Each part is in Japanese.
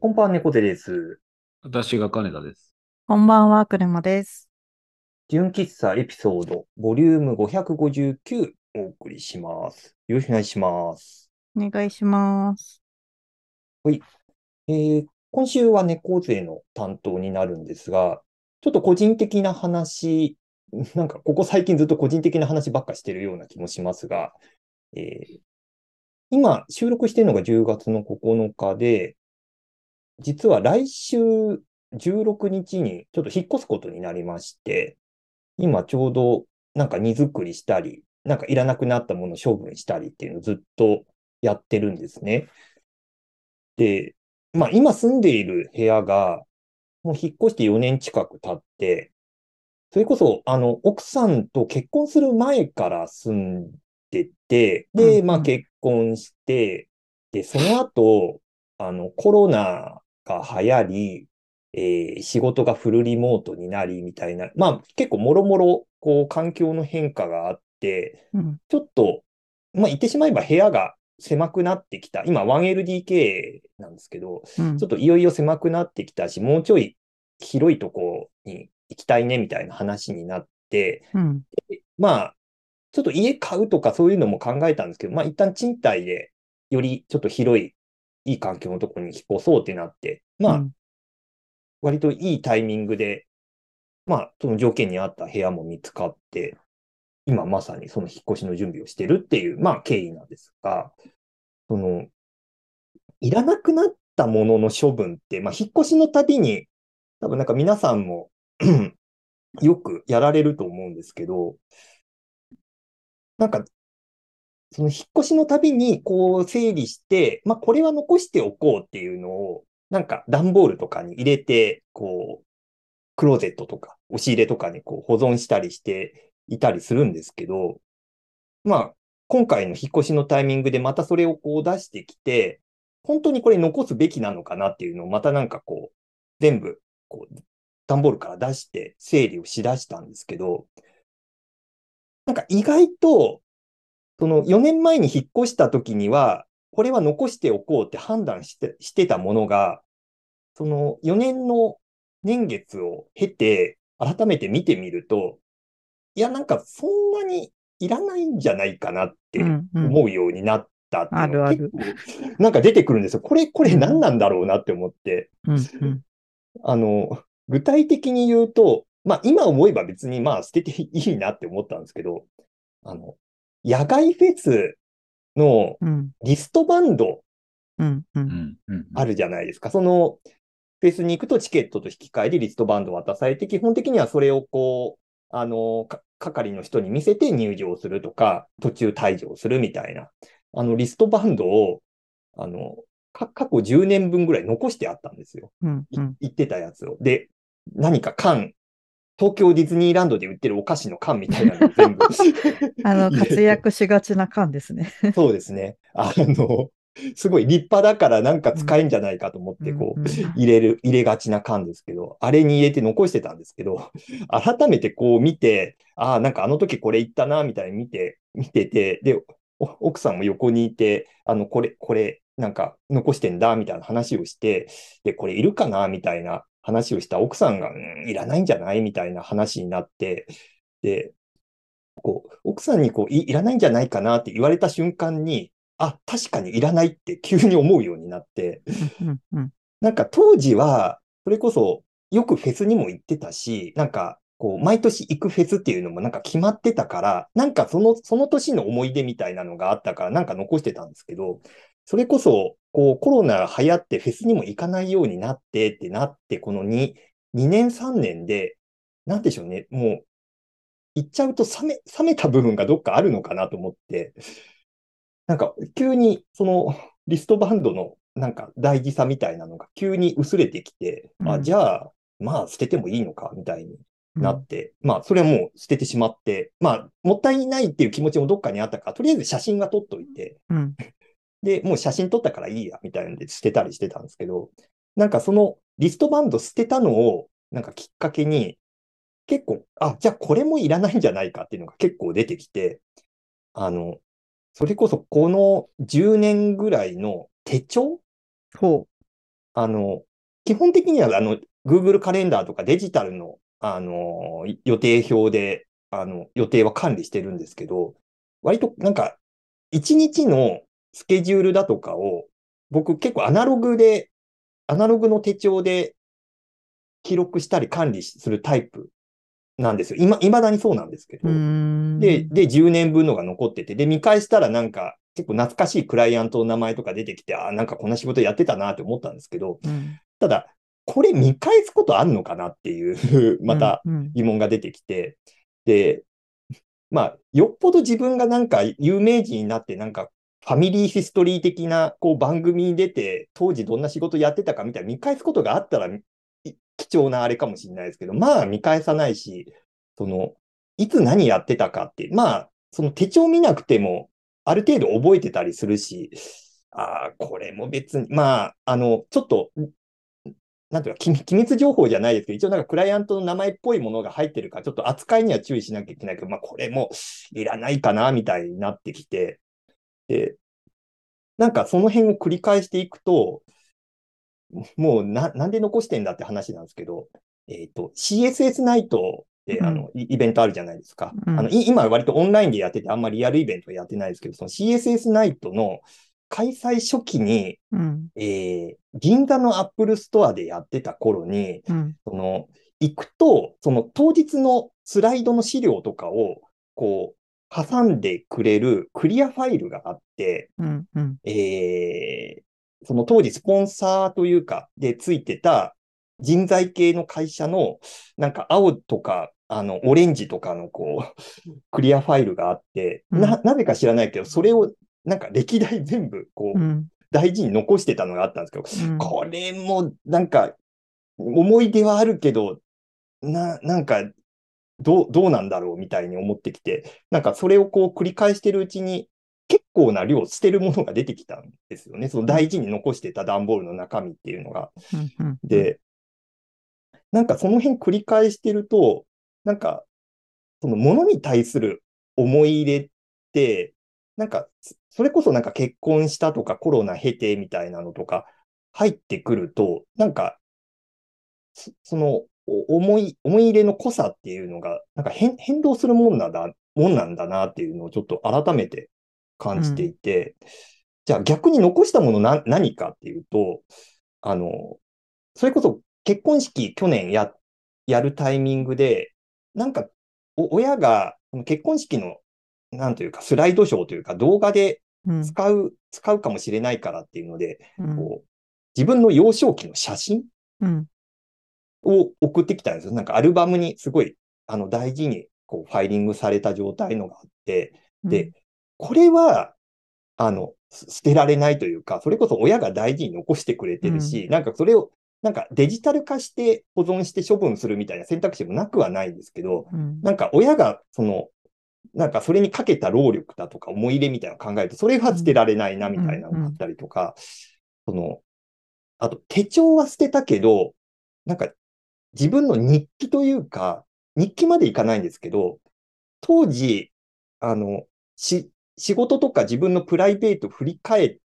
こんばんは、猫背です。私が金田です。こんばんは、車です。純喫茶エピソード、ボリューム559お送りします。よろしくお願いします。お願いします。えー今週は猫背の担当になるんですが、ちょっと個人的な話、なんかここ最近ずっと個人的な話ばっかしてるような気もしますが、えー今収録しているのが10月の9日で、実は来週16日にちょっと引っ越すことになりまして、今ちょうどなんか荷造りしたり、なんかいらなくなったものを処分したりっていうのをずっとやってるんですね。で、まあ今住んでいる部屋が、もう引っ越して4年近く経って、それこそ、あの、奥さんと結婚する前から住んでて、で、うんまあ結婚して、で、その後、あの、コロナが流行り、えー仕事がフルリモートになりみたいな、まあ結構もろもろ、こう、環境の変化があって、うん。ちょっと、まあ言ってしまえば部屋が狭くなってきた。今 1LDK なんですけど、うんちょっといよいよ狭くなってきたし、もうちょい広いとこに行きたいねみたいな話になって、うん。まあ、ちょっと家買うとかそういうのも考えたんですけど、まあ一旦賃貸でよりちょっと広い、いい環境のところに引っ越そうってなって、まあうん。割といいタイミングで、まあその条件に合った部屋も見つかって、今まさにその引っ越しの準備をしてるっていう、まあ経緯なんですが、その、いらなくなったものの処分って、まあ引っ越しのたびに、多分なんか皆さんも よくやられると思うんですけど、なんか、その引っ越しのたびにこう整理して、まあこれは残しておこうっていうのを、なんか段ボールとかに入れて、こう、クローゼットとか押し入れとかにこう保存したりしていたりするんですけど、まあ今回の引っ越しのタイミングでまたそれをこう出してきて、本当にこれ残すべきなのかなっていうのをまたなんかこう、全部こう、段ボールから出して整理をしだしたんですけど、なんか意外と、その4年前に引っ越した時には、これは残しておこうって判断してしてたものが、その4年の年月を経て、改めて見てみると、いや、なんかそんなにいらないんじゃないかなってうんうん思うようになったっていうのがある結構なんか出てくるんですよ。これ、これ何なんだろうなって思って。うん。うん。あの、具体的に言うと、まあ今思えば別にまあ捨てていいなって思ったんですけど、あの、野外フェスのうん。リストバンド。あるじゃないですか。その、フェスに行くとチケットと引き換えでリストバンドを渡されて、基本的にはそれをこう、あの、か係の人に見せて入場するとか、途中退場するみたいな、あの、リストバンドを、あの、か過去10年分ぐらい残してあったんですよ。うん。いうん。言ってたやつを。で、何か缶、東京ディズニーランドで売ってるお菓子の缶みたいなのを 全部あの、活躍しがちな感ですね。そうですね。あの、すごい立派だからなんか使えんじゃないかと思って、こう、入れる、入れがちな缶ですけど、あれに入れて残してたんですけど、改めてこう見て、ああ、なんかあの時これ言ったな、みたいに見て、見てて、で、お奥さんも横にいて、あの、これ、これ、なんか残してんだ、みたいな話をして、で、これいるかな、みたいな話をした奥さんが、うん、いらないんじゃないみたいな話になって、で、こう、奥さんにこうい、いらないんじゃないかなって言われた瞬間に、あ、確かにいらないって急に思うようになって。なんか当時は、それこそよくフェスにも行ってたし、なんかこう、毎年行くフェスっていうのもなんか決まってたから、なんかその、その年の思い出みたいなのがあったから、なんか残してたんですけど、それこそ、こう、コロナ流行ってフェスにも行かないようになってってなって、この2、2年3年で、なんでしょうね、もう、行っちゃうと冷め、冷めた部分がどっかあるのかなと思って、なんか急にそのリストバンドのなんか大事さみたいなのが急に薄れてきて、あ、うんじゃあ、まあ捨ててもいいのかみたいにうん。なって、まあそれはもう捨ててしまって、まあもったいないっていう気持ちもどっかにあったから、とりあえず写真が撮っといて、うん。で、もう写真撮ったからいいや、みたいなんで捨てたりしてたんですけど、なんかそのリストバンド捨てたのを、なんかきっかけに、結構、あ、じゃあこれもいらないんじゃないかっていうのが結構出てきて、あの、それこそこの10年ぐらいの手帳？ほああの、基本的には、あの、Google カレンダーとかデジタルの、あの、予定表で、あの、予定は管理してるんですけど、割となんか、一日のスケジュールだとかを、僕結構アナログで、アナログの手帳で記録したり管理するタイプなんですよ。今、未だにそうなんですけど。で、で、10年分のが残ってて、で、見返したらなんか、結構懐かしいクライアントの名前とか出てきて、ああ、なんかこんな仕事やってたなって思ったんですけど、うん、ただ、これ見返すことあんのかなっていう また疑問が出てきて、で、まあ、よっぽど自分がなんか有名人になって、なんかファミリーヒストリー的なこう番組に出て、当時どんな仕事やってたかみたいな見返すことがあったら、貴重なあれかもしれないですけど、まあ見返さないし、その、いつ何やってたかって、まあ、その手帳見なくても、ある程度覚えてたりするし、ああ、これも別に、まあ、あの、ちょっと、なんていうか、機密情報じゃないですけど、一応なんかクライアントの名前っぽいものが入ってるから、ちょっと扱いには注意しなきゃいけないけど、まあこれもいらないかな、みたいになってきて、なんかその辺を繰り返していくと、もうな、なんで残してんだって話なんですけど、えっ、ー、と、CSS ナイトで、あの、イベントあるじゃないですか。うん、あの今割とオンラインでやってて、あんまりリアルイベントやってないですけど、その CSS ナイトの開催初期に、うん、えー、銀座のアップルストアでやってた頃に、うん、その、行くと、その当日のスライドの資料とかを、こう、挟んでくれるクリアファイルがあって、うんうん、えー、その当時スポンサーというか、でついてた人材系の会社の、なんか青とか、あの、オレンジとかのこう、クリアファイルがあって、な、なぜか知らないけど、それをなんか歴代全部、こう、大事に残してたのがあったんですけど、これもなんか、思い出はあるけど、な、なんか、どう、どうなんだろうみたいに思ってきて、なんかそれをこう繰り返してるうちに、結構な量捨てるものが出てきたんですよね。その大事に残してた段ボールの中身っていうのが。で、なんかその辺繰り返してると、なんか、そのものに対する思い入れって、なんか、それこそなんか結婚したとかコロナ経てみたいなのとか入ってくると、なんか、その思い、思い入れの濃さっていうのが、なんか変変動するもんなんだ、もんなんだなっていうのをちょっと改めて感じていて、うん、じゃあ逆に残したものな何かっていうと、あの、それこそ結婚式去年や、やるタイミングで、なんか、親が結婚式の、なんというか、スライドショーというか、動画で使う、うん、使うかもしれないからっていうので、うん、こう自分の幼少期の写真を送ってきたんですよ。なんかアルバムにすごい、あの、大事にこうファイリングされた状態のがあって、で、これは、あの、捨てられないというか、それこそ親が大事に残してくれてるし、うん、なんかそれをなんかデジタル化して保存して処分するみたいな選択肢もなくはないんですけど、うん、なんか親がその、なんかそれにかけた労力だとか思い入れみたいなのを考えると、それは捨てられないなみたいなのがあったりとか、その、あと手帳は捨てたけど、なんか自分の日記というか、日記までいかないんですけど、当時、あの、し、仕事とか自分のプライベート振り返っ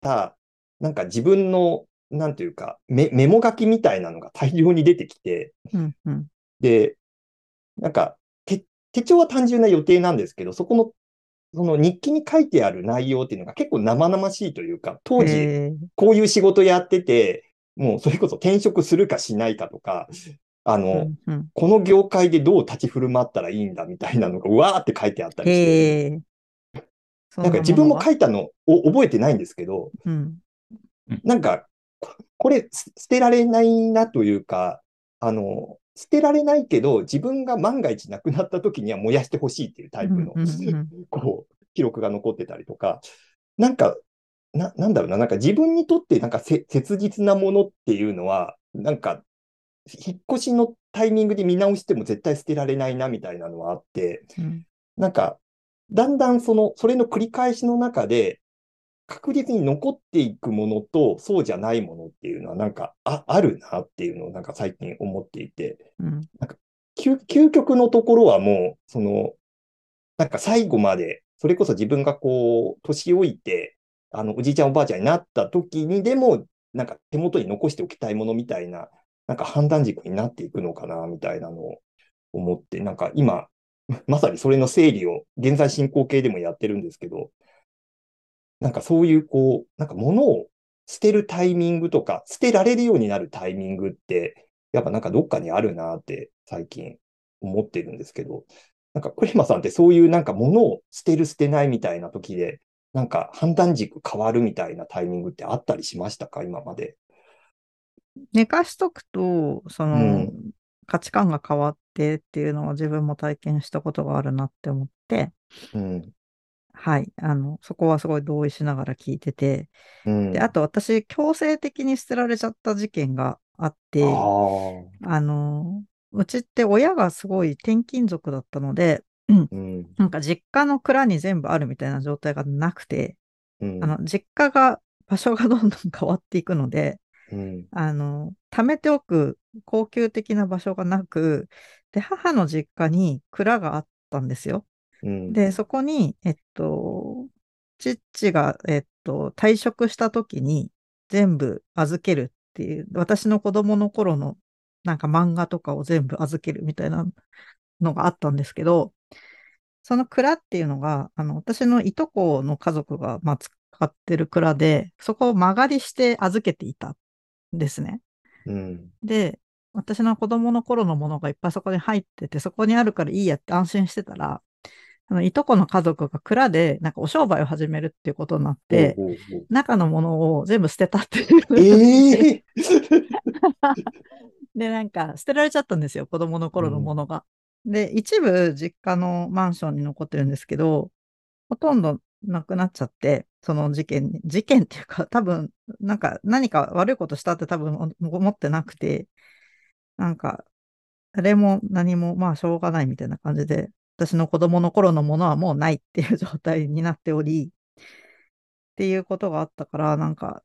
た、なんか自分のなんていうかメ、メモ書きみたいなのが 大量に出てきて、うんうん、で、なんか手、手帳は単純な予定なんですけど、そこの、その日記に書いてある内容っていうのが結構生々しいというか、当時、こういう仕事やってて、もうそれこそ転職するかしないかとか、あの、うんうん、この業界でどう立ち振る舞ったらいいんだみたいなのが、うわーって書いてあったりして、なんか自分も書いたのを覚えてないんですけど、うん、なんかこれ捨てられないなというか、あの、捨てられないけど、自分が万が一亡くなった時には燃やしてほしいっていうタイプの、こう、記録が残ってたりとか、なんか、な、なんだろうな、なんか自分にとってなんか切実なものっていうのは、なんか、引っ越しのタイミングで見直しても絶対捨てられないなみたいなのはあって、うん、なんか、だんだんその、それの繰り返しの中で、確実に残っていくものと、そうじゃないものっていうのは、なんかあ、あるなっていうのを、なんか最近思っていて、うん、なんか究、究極のところはもう、その、なんか最後まで、それこそ自分がこう、年老いて、あの、おじいちゃんおばあちゃんになった時にでも、なんか手元に残しておきたいものみたいな、なんか判断軸になっていくのかな、みたいなのを思って、なんか今、まさにそれの整理を現在進行形でもやってるんですけど、なんかそういうこう、なんか物を捨てるタイミングとか、捨てられるようになるタイミングって、やっぱなんかどっかにあるなって最近思ってるんですけど、なんかクレマさんってそういうなんか物を捨てる捨てないみたいな時で、なんか判断軸変わるみたいなタイミングってあったりしましたか？今まで。寝かしとくと、その、うん価値観が変わってっていうのは自分も体験したことがあるなって思って、うん。はい。あの、そこはすごい同意しながら聞いてて、うん。で、あと私、強制的に捨てられちゃった事件があって、ああの、うちって親がすごい転勤族だったので、ーうん。なんか実家の蔵に全部あるみたいな状態がなくて、うん。あの、実家が、場所がどんどん変わっていくので、うん。あの、貯めておく高級的な場所がなく、で、母の実家に蔵があったんですよ。うん。で、そこに、えっと、父が、えっと、退職した時に全部預けるっていう、私の子供の頃のなんか漫画とかを全部預けるみたいなのがあったんですけど、その蔵っていうのが、あの、私のいとこの家族が、まあ、使ってる蔵で、そこを間借りして預けていたんですね。うん。で、私の子供の頃のものがいっぱいそこに入ってて、そこにあるからいいやって安心してたら、あの、いとこの家族が蔵で、なんかお商売を始めるっていうことになって、ほう中のものを全部捨てたっていう。ええ で、なんか捨てられちゃったんですよ、子供の頃のものが。で、一部実家のマンションに残ってるんですけど、ほとんどなくなっちゃって、その事件に、事件っていうか、多分、なんか何か悪いことしたって多分思ってなくて、なんか、誰も何もまあしょうがないみたいな感じで、私の子供の頃のものはもうないっていう 状態になっており、っていうことがあったから、なんか、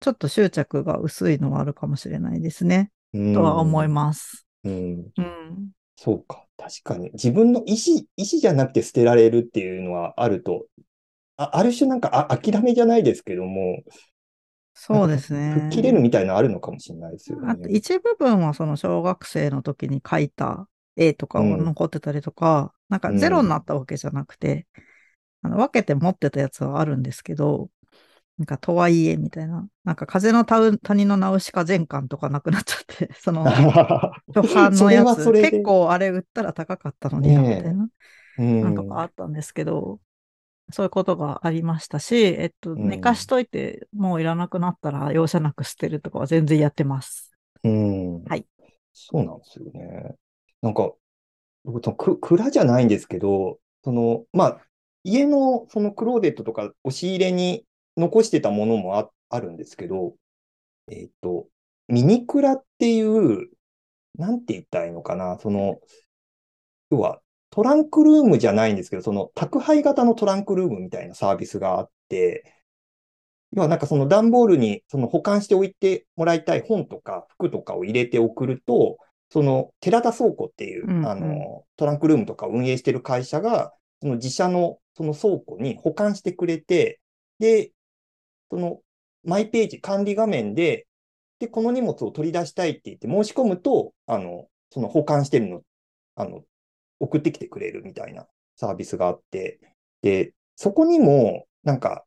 ちょっと執着が薄いのはあるかもしれないですね。うんとは思います。うん。うん。そうか。確かに。自分の意思、意思じゃなくて捨てられるっていうのはあると、あある種なんかあ諦めじゃないですけども、そうです吹ねっ。切れるみたいなのあるのかもしれないですよね。あと一部分はその小学生の時に描いた絵とかがうん残ってたりとか、なんかゼロになったわけじゃなくて、あの分けて持ってたやつはあるんですけど、なんかとはいえみたいな、なんか風の谷谷のナウシカ全巻とかなくなっちゃって、その 初版のやつ、結構あれ売ったら高かったのにな、みたいな。うんなんとかあったんですけど、そういうことがありましたし、えっと、うん寝かしといて、もういらなくなったら容赦なく捨てるとかは全然やってます。うん。はい。そうなんですよね。なんか、僕蔵じゃないんですけど、その、まあ、家のそのクローゼットとか押し入れに残してたものもあ、あるんですけど、えっと、ミニクラっていう、なんて言ったらいいのかな、その、要はトランクルームじゃないんですけど、その宅配型のトランクルームみたいなサービスがあって、要はなんかその段ボールにその保管しておいてもらいたい本とか服とかを入れて送ると、その寺田倉庫っていう、うんうん。あのトランクルームとかを運営してる会社が、その自社のその倉庫に保管してくれて、で、そのマイページ管理画面で、で、この荷物を取り出したいって言って申し込むと、あの、その保管してるの、あの、送ってきてくれるみたいなサービスがあって、で、そこにも、なんか、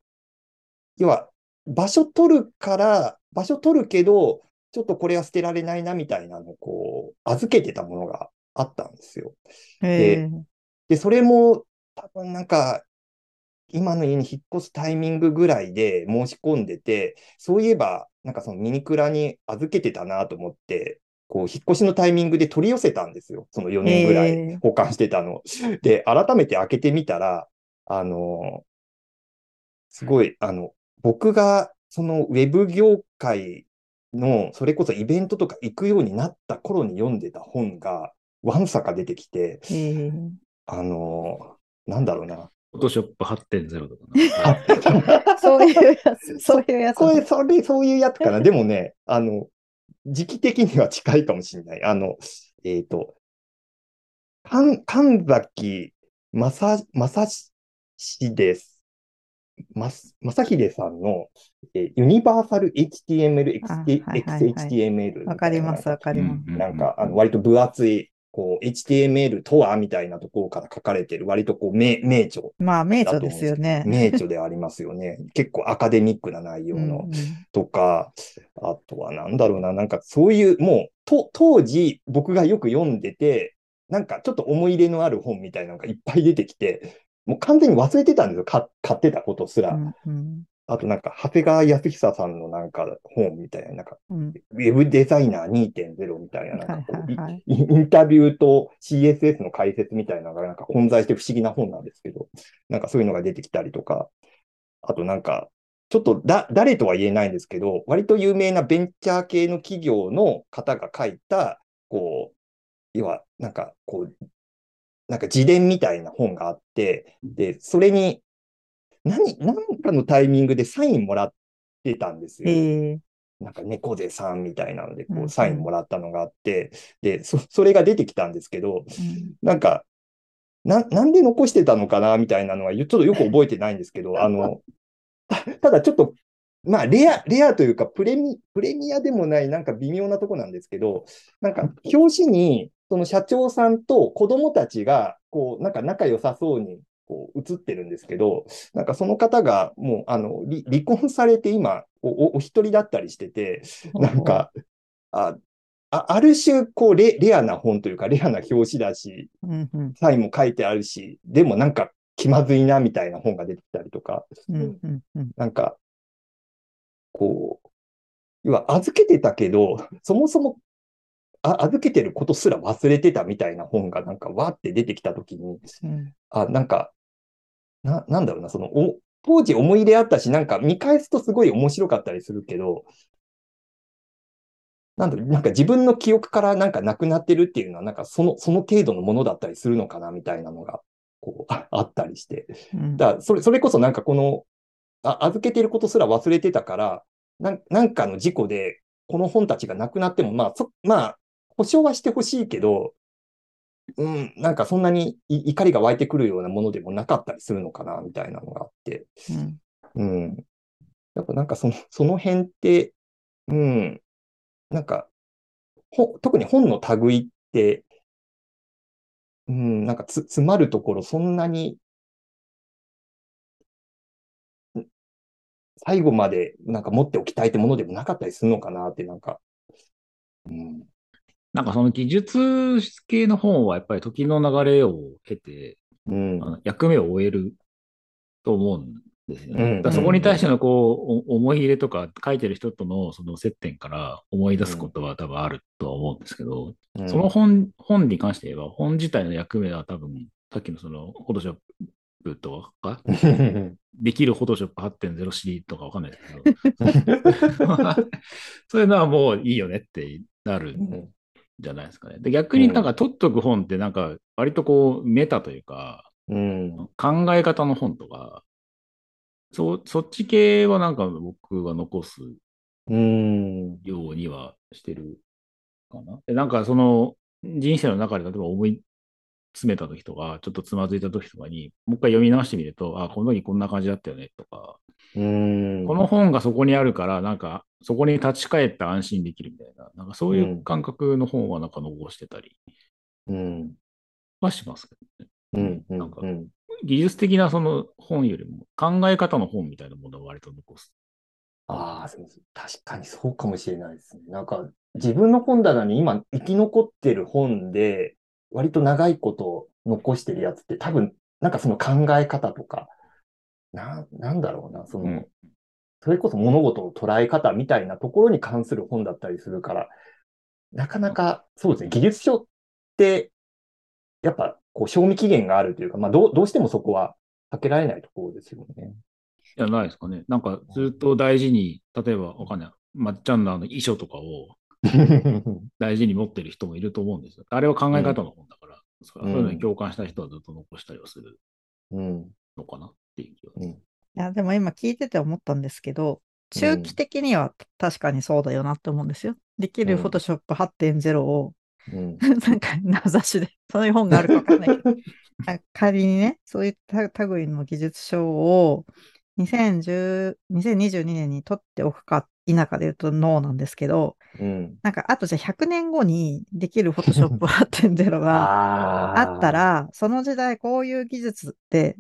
要は、場所取るから、場所取るけど、ちょっとこれは捨てられないなみたいなのをこう、預けてたものがあったんですよ。へえで、それも多分なんか、今の家に引っ越すタイミングぐらいで申し込んでて、そういえば、なんかそのミニクラに預けてたなと思って、こう、引っ越しのタイミングで取り寄せたんですよ。その4年ぐらへいー保管してたの。で、改めて開けてみたら、あの、すごい、あの、僕がそのウェブ業界の、それこそイベントとか行くようになった頃に読んでた本が、わんさか出てきて、へえあの、なんだろうな。フォトショップ8.0とかな。そういうやつ、そういうやつ。こ れ、それ、そういうやつかな。でもね、あの、時期的には近いかもしれない。あの、えっ、と、神、神崎正、正しです。ます、正秀さんの、えーユニバーサル HTML、あはいはいはい XHTML わかります、わかります。うんなんか、あの、割と分厚い、こう、HTML とはみたいなところから書かれてる、割とこう、名、名著、まあ、名著ですよね。名著でありますよね。結構アカデミックな内容のうんうんとか、あとはなんだろうな、なんかそういう、もう、と、当時僕がよく読んでて、なんかちょっと思い入れのある本みたいなのがいっぱい出てきて、もう完全に忘れてたんですよ。か買ってたことすら。うんうんあとなんか、長谷川康久さんのなんか本みたいな、なんか、うん。ウェブデザイナー2.0みたいな、なんかこう、はいはいはい。イインタビューと CSS の解説みたいなのがなんか混在して不思議な本なんですけど、なんかそういうのが出てきたりとか、あとなんか、ちょっとだ、誰とは言えないんですけど、割と有名なベンチャー系の企業の方が書いた、こう、要は、なんか、こう、なんか自伝みたいな本があって、で、それに、何、何かのタイミングでサインもらってたんですよ。ええ。なんか猫背さんみたいなので、サインもらったのがあって、で、そ、それが出てきたんですけど、うんなんか、な、なんで残してたのかなみたいなのは、ちょっとよく覚えてないんですけど、あの、た ただちょっと、まあ、レア、レアというか、プレミ、プレミアでもない、なんか微妙なとこなんですけど、なんか、表紙に、その社長さんと子供たちが、こう、なんか仲良さそうに、こう、写ってるんですけど、なんかその方が、もう、あの、離離婚されて今、お、おお一人だったりしてて、なんか、あ、あある種、こうレ、レアな本というか、レアな表紙だし、うんうん。サインも書いてあるし、でもなんか気まずいなみたいな本が出てきたりとか、うんうんうん。なんか、こう、要は預けてたけど、そもそもあ預けてることすら忘れてたみたいな本がなんかわーって出てきたときに、うん。あ、なんか、な、なんだろうな、その、お、当時思い入れあったし、なんか見返すとすごい面白かったりするけど、なんだろう、なんか自分の記憶からなんかなくなってるっていうのは、なんかその、その程度のものだったりするのかな、みたいなのが、こう、ああったりして。うんだから、それ、それこそなんかこの、あ、預けてることすら忘れてたから、なん、なんかの事故で、この本たちがなくなっても、まあ、そ、まあ、保証はしてほしいけど、うん、なんかそんなにい怒りが湧いてくるようなものでもなかったりするのかな、みたいなのがあって。うんうん。やっぱなんかその、その辺って、うん、なんか、ほ、特に本の類って、うん、なんかつ、詰まるところそんなに、ん最後までなんか持っておきたいってものでもなかったりするのかなって、なんか、うん、なんかその技術系の本はやっぱり時の流れを経て、うん。あ、の役目を終えると思うんですよね。うんだそこに対してのこう、お思い入れとか書いてる人とのその接点から思い出すことは多分あるとは思うんですけど、うん。その本、本に関して言えば、本自体の役目は多分、さっきのその、フォトショップとか、できるフォトショップ 8.0C とかわかんないですけど、そういうのはもういいよねってなるんじゃないですかね。で逆になんか取っとく本ってなんか割とこうメタというかうん、考え方の本とか、そそっち系はなんか僕は残すうん、ようにはしてるかな。でなんかその人生の中で例えば思い詰めた時とか、ちょっとつまずいた時とかに、もう一回読み直してみると、あ、この時こんな感じだったよねとか、うん、この本がそこにあるから、なんかそこに立ち返って安心できるみたいな、なんかそういう感覚の本はなんか残してたりうん、はしますけどね。なんかうん、技術的なその本よりも考え方の本みたいなものを割と残す。ああ、確かにそうかもしれないですね。なんか、自分の本棚に今生き残ってる本で、割と長いこと残してるやつって多分、なんかその考え方とか、な、なんだろうな、その、うんそれこそ物事の捉え方みたいなところに関する本だったりするから、なかなか、そうですね、技術書って、やっぱ、こう、賞味期限があるというか、まあ、どう、どうしてもそこは避けられないところですよね。いや、ないですかね。なんかずっと大事に、例えばわかんない。まっちゃんのあの遺書とかを 大事に持ってる人もいると思うんですよ。あれは考え方の本だから、そうそういうのに共感した人はずっと残したりはするうん、のかなっていう気は。うん、いや、でも今聞いてて思ったんですけど、中期的には確かにそうだよなって思うんですよ。できるうん。Photoshop 8.0を、うん、なんか名指しで、そういう本があるかわかんないけど、あ仮にね、そういった類の技術書を2010 2022年に取っておくか否かで言うとノーなんですけど、うん。なんかあとじゃあ100年後にできる Photoshop 8.0がああった、ら、その時代こういう技術って、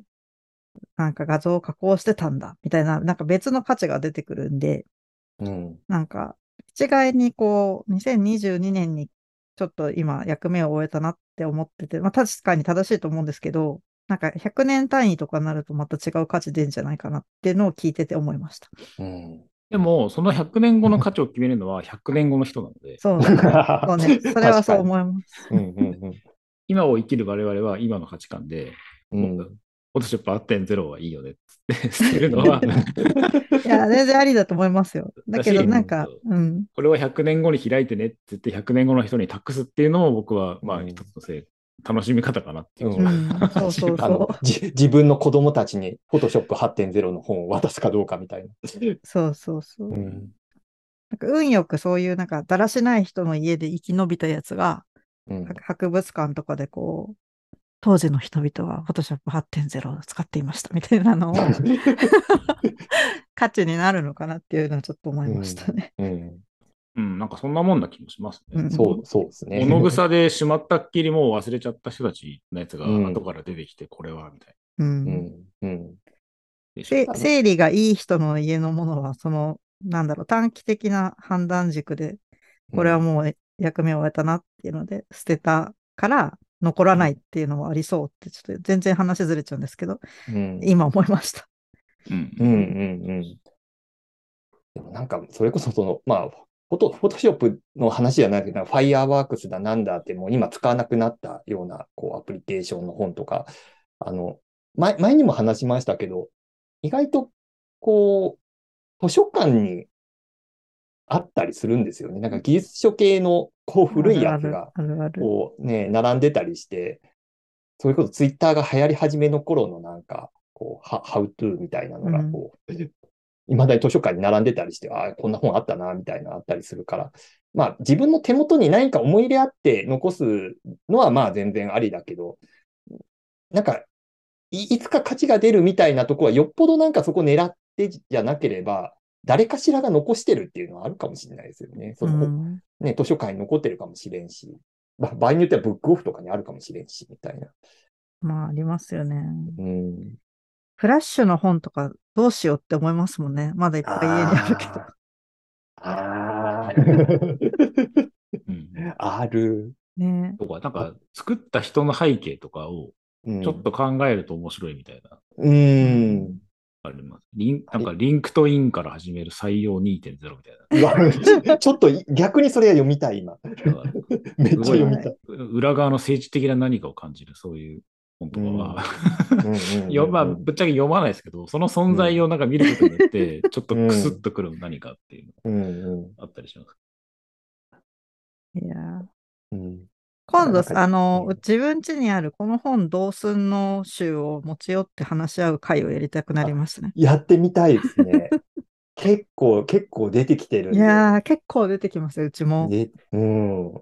なんか画像を加工してたんだ、みたいな、なんか別の価値が出てくるんで、うん。なんか、一概にこう、2022年にちょっと今役目を終えたなって思ってて、まあ確かに正しいと思うんですけど、なんか100年単位とかになるとまた違う価値出るんじゃないかなっていうのを聞いてて思いました。うん。でも、その100年後の価値を決めるのは100年後の人なので、そう、そうね。それはそう思います。うんうん今を生きる我々は今の価値観で、うん。フォトショップ8.0はいいよねっつって捨てるのは、いや、全然ありだと思いますよ。だけど、なんか、うん。これは100年後に開いてねって言って100年後の人に託すっていうのも僕は、まあうん一つのせい、楽しみ方かなっていう。うんうん、そうそうあのそじ自分の子供たちに Photoshop 8.0の本を渡すかどうかみたいな。う。そうそうそう。うん。なんか運よくそういうなんかだらしない人の家で生き延びたやつが、うん博博物館とかでこう、当時の人々は Photoshop 8.0を使っていましたみたいなのを 価値になるのかなっていうのはちょっと思いましたね。うん。うん、なんかそんなもんな気もしますね。うんそう、そうですね。物草でしまったっきりもう忘れちゃった人たちのやつがうん後から出てきて、これは、みたいうんうん。うん。理がいい人の家のものは、その、なんだろう、短期的な判断軸で、これはもう役目を終えたなっていうので、捨てたから残らないっていうのはありそうって、ちょっと全然話ずれちゃうんですけど、うん。今思いました。うんうんうんうん。でもなんか、それこそその、まあ、フォト、フォトショップの話じゃないけど、ファイアーワークスだなんだってもう今使わなくなったような、こう、アプリケーションの本とか、あの、前、前にも話しましたけど、意外と、こう、図書館にあったりするんですよね。なんか技術書系の、こう、古いやつが。こうね、並んでたりして、それこそツイッターが流行り始めの頃のなんか、こう、は、ハウトゥーみたいなのが、こう、いまだに図書館に並んでたりして、ああ、こんな本あったな、みたいなあったりするから、まあ、自分の手元に何か思い入れあって残すのは、まあ、全然ありだけど、なんか、いいつか価値が出るみたいなとこは、よっぽどなんかそこ狙ってじゃなければ、誰かしらが残してるっていうのはあるかもしれないですよね。その、うんね、図書館に残ってるかもしれんし、まあ、場合によってはブックオフとかにあるかもしれんし、みたいな。まあ、ありますよね。うん。フラッシュの本とかどうしようって思いますもんね。まだいっぱい家にあるけど。ああ。うんある。ねとか、なんか作った人の背景とかをうんちょっと考えると面白いみたいな、うん。あります。リンなんか LinkedIn から始める採用2.0みたいうわ ちょっと逆にそれは読みたい、今。めっちゃ読みたい。裏側の政治的な何かを感じる、そういう本とかは、まあ、ぶっちゃけ読まないですけど、その存在をなんか見ることによって、ちょっとクスッとくる何かっていうのがあったりします。いやーうん今度あの、うん自分家にあるこの本どうすんの集を持ち寄って話し合う会をやりたくなりますね。やってみたいですね。結構、結構出てきてる。いやー、結構出てきますよ、うちも。でうん。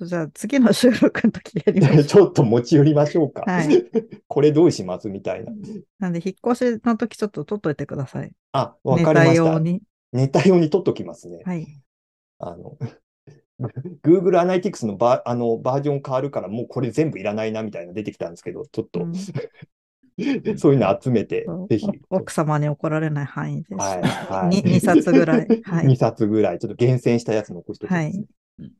じゃあ、次の収録の時やりましょう。ちょっと持ち寄りましょうか。はい これどうします？みたいな。なんで、引っ越しの時ちょっと取っといてください。あ、わネタかりました。用に。ネタ用に取っときますね。はい。あの、Google Analytics のバあのバージョン変わるから、もうこれ全部いらないなみたいなの出てきたんですけど、ちょっと、うんそういうの集めてぜひ。お奥様に怒られない範囲です。はい、はい。に2冊ぐらい。は2い。冊ぐらい、ちょっと厳選したやつ残しておきます、はい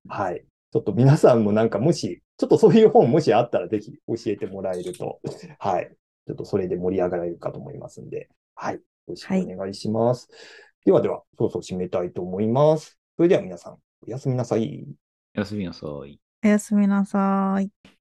はい。ちょっと皆さんもなんかもし、ちょっとそういう本もしあったらぜひ教えてもらえると、はい。ちょっとそれで盛り上がれるかと思いますんで、はい。よろしくお願いします。ではでは、そろそろ締めたいと思います。それでは皆さん、おやすみなさい。おやすみなさい。おやすみなさい。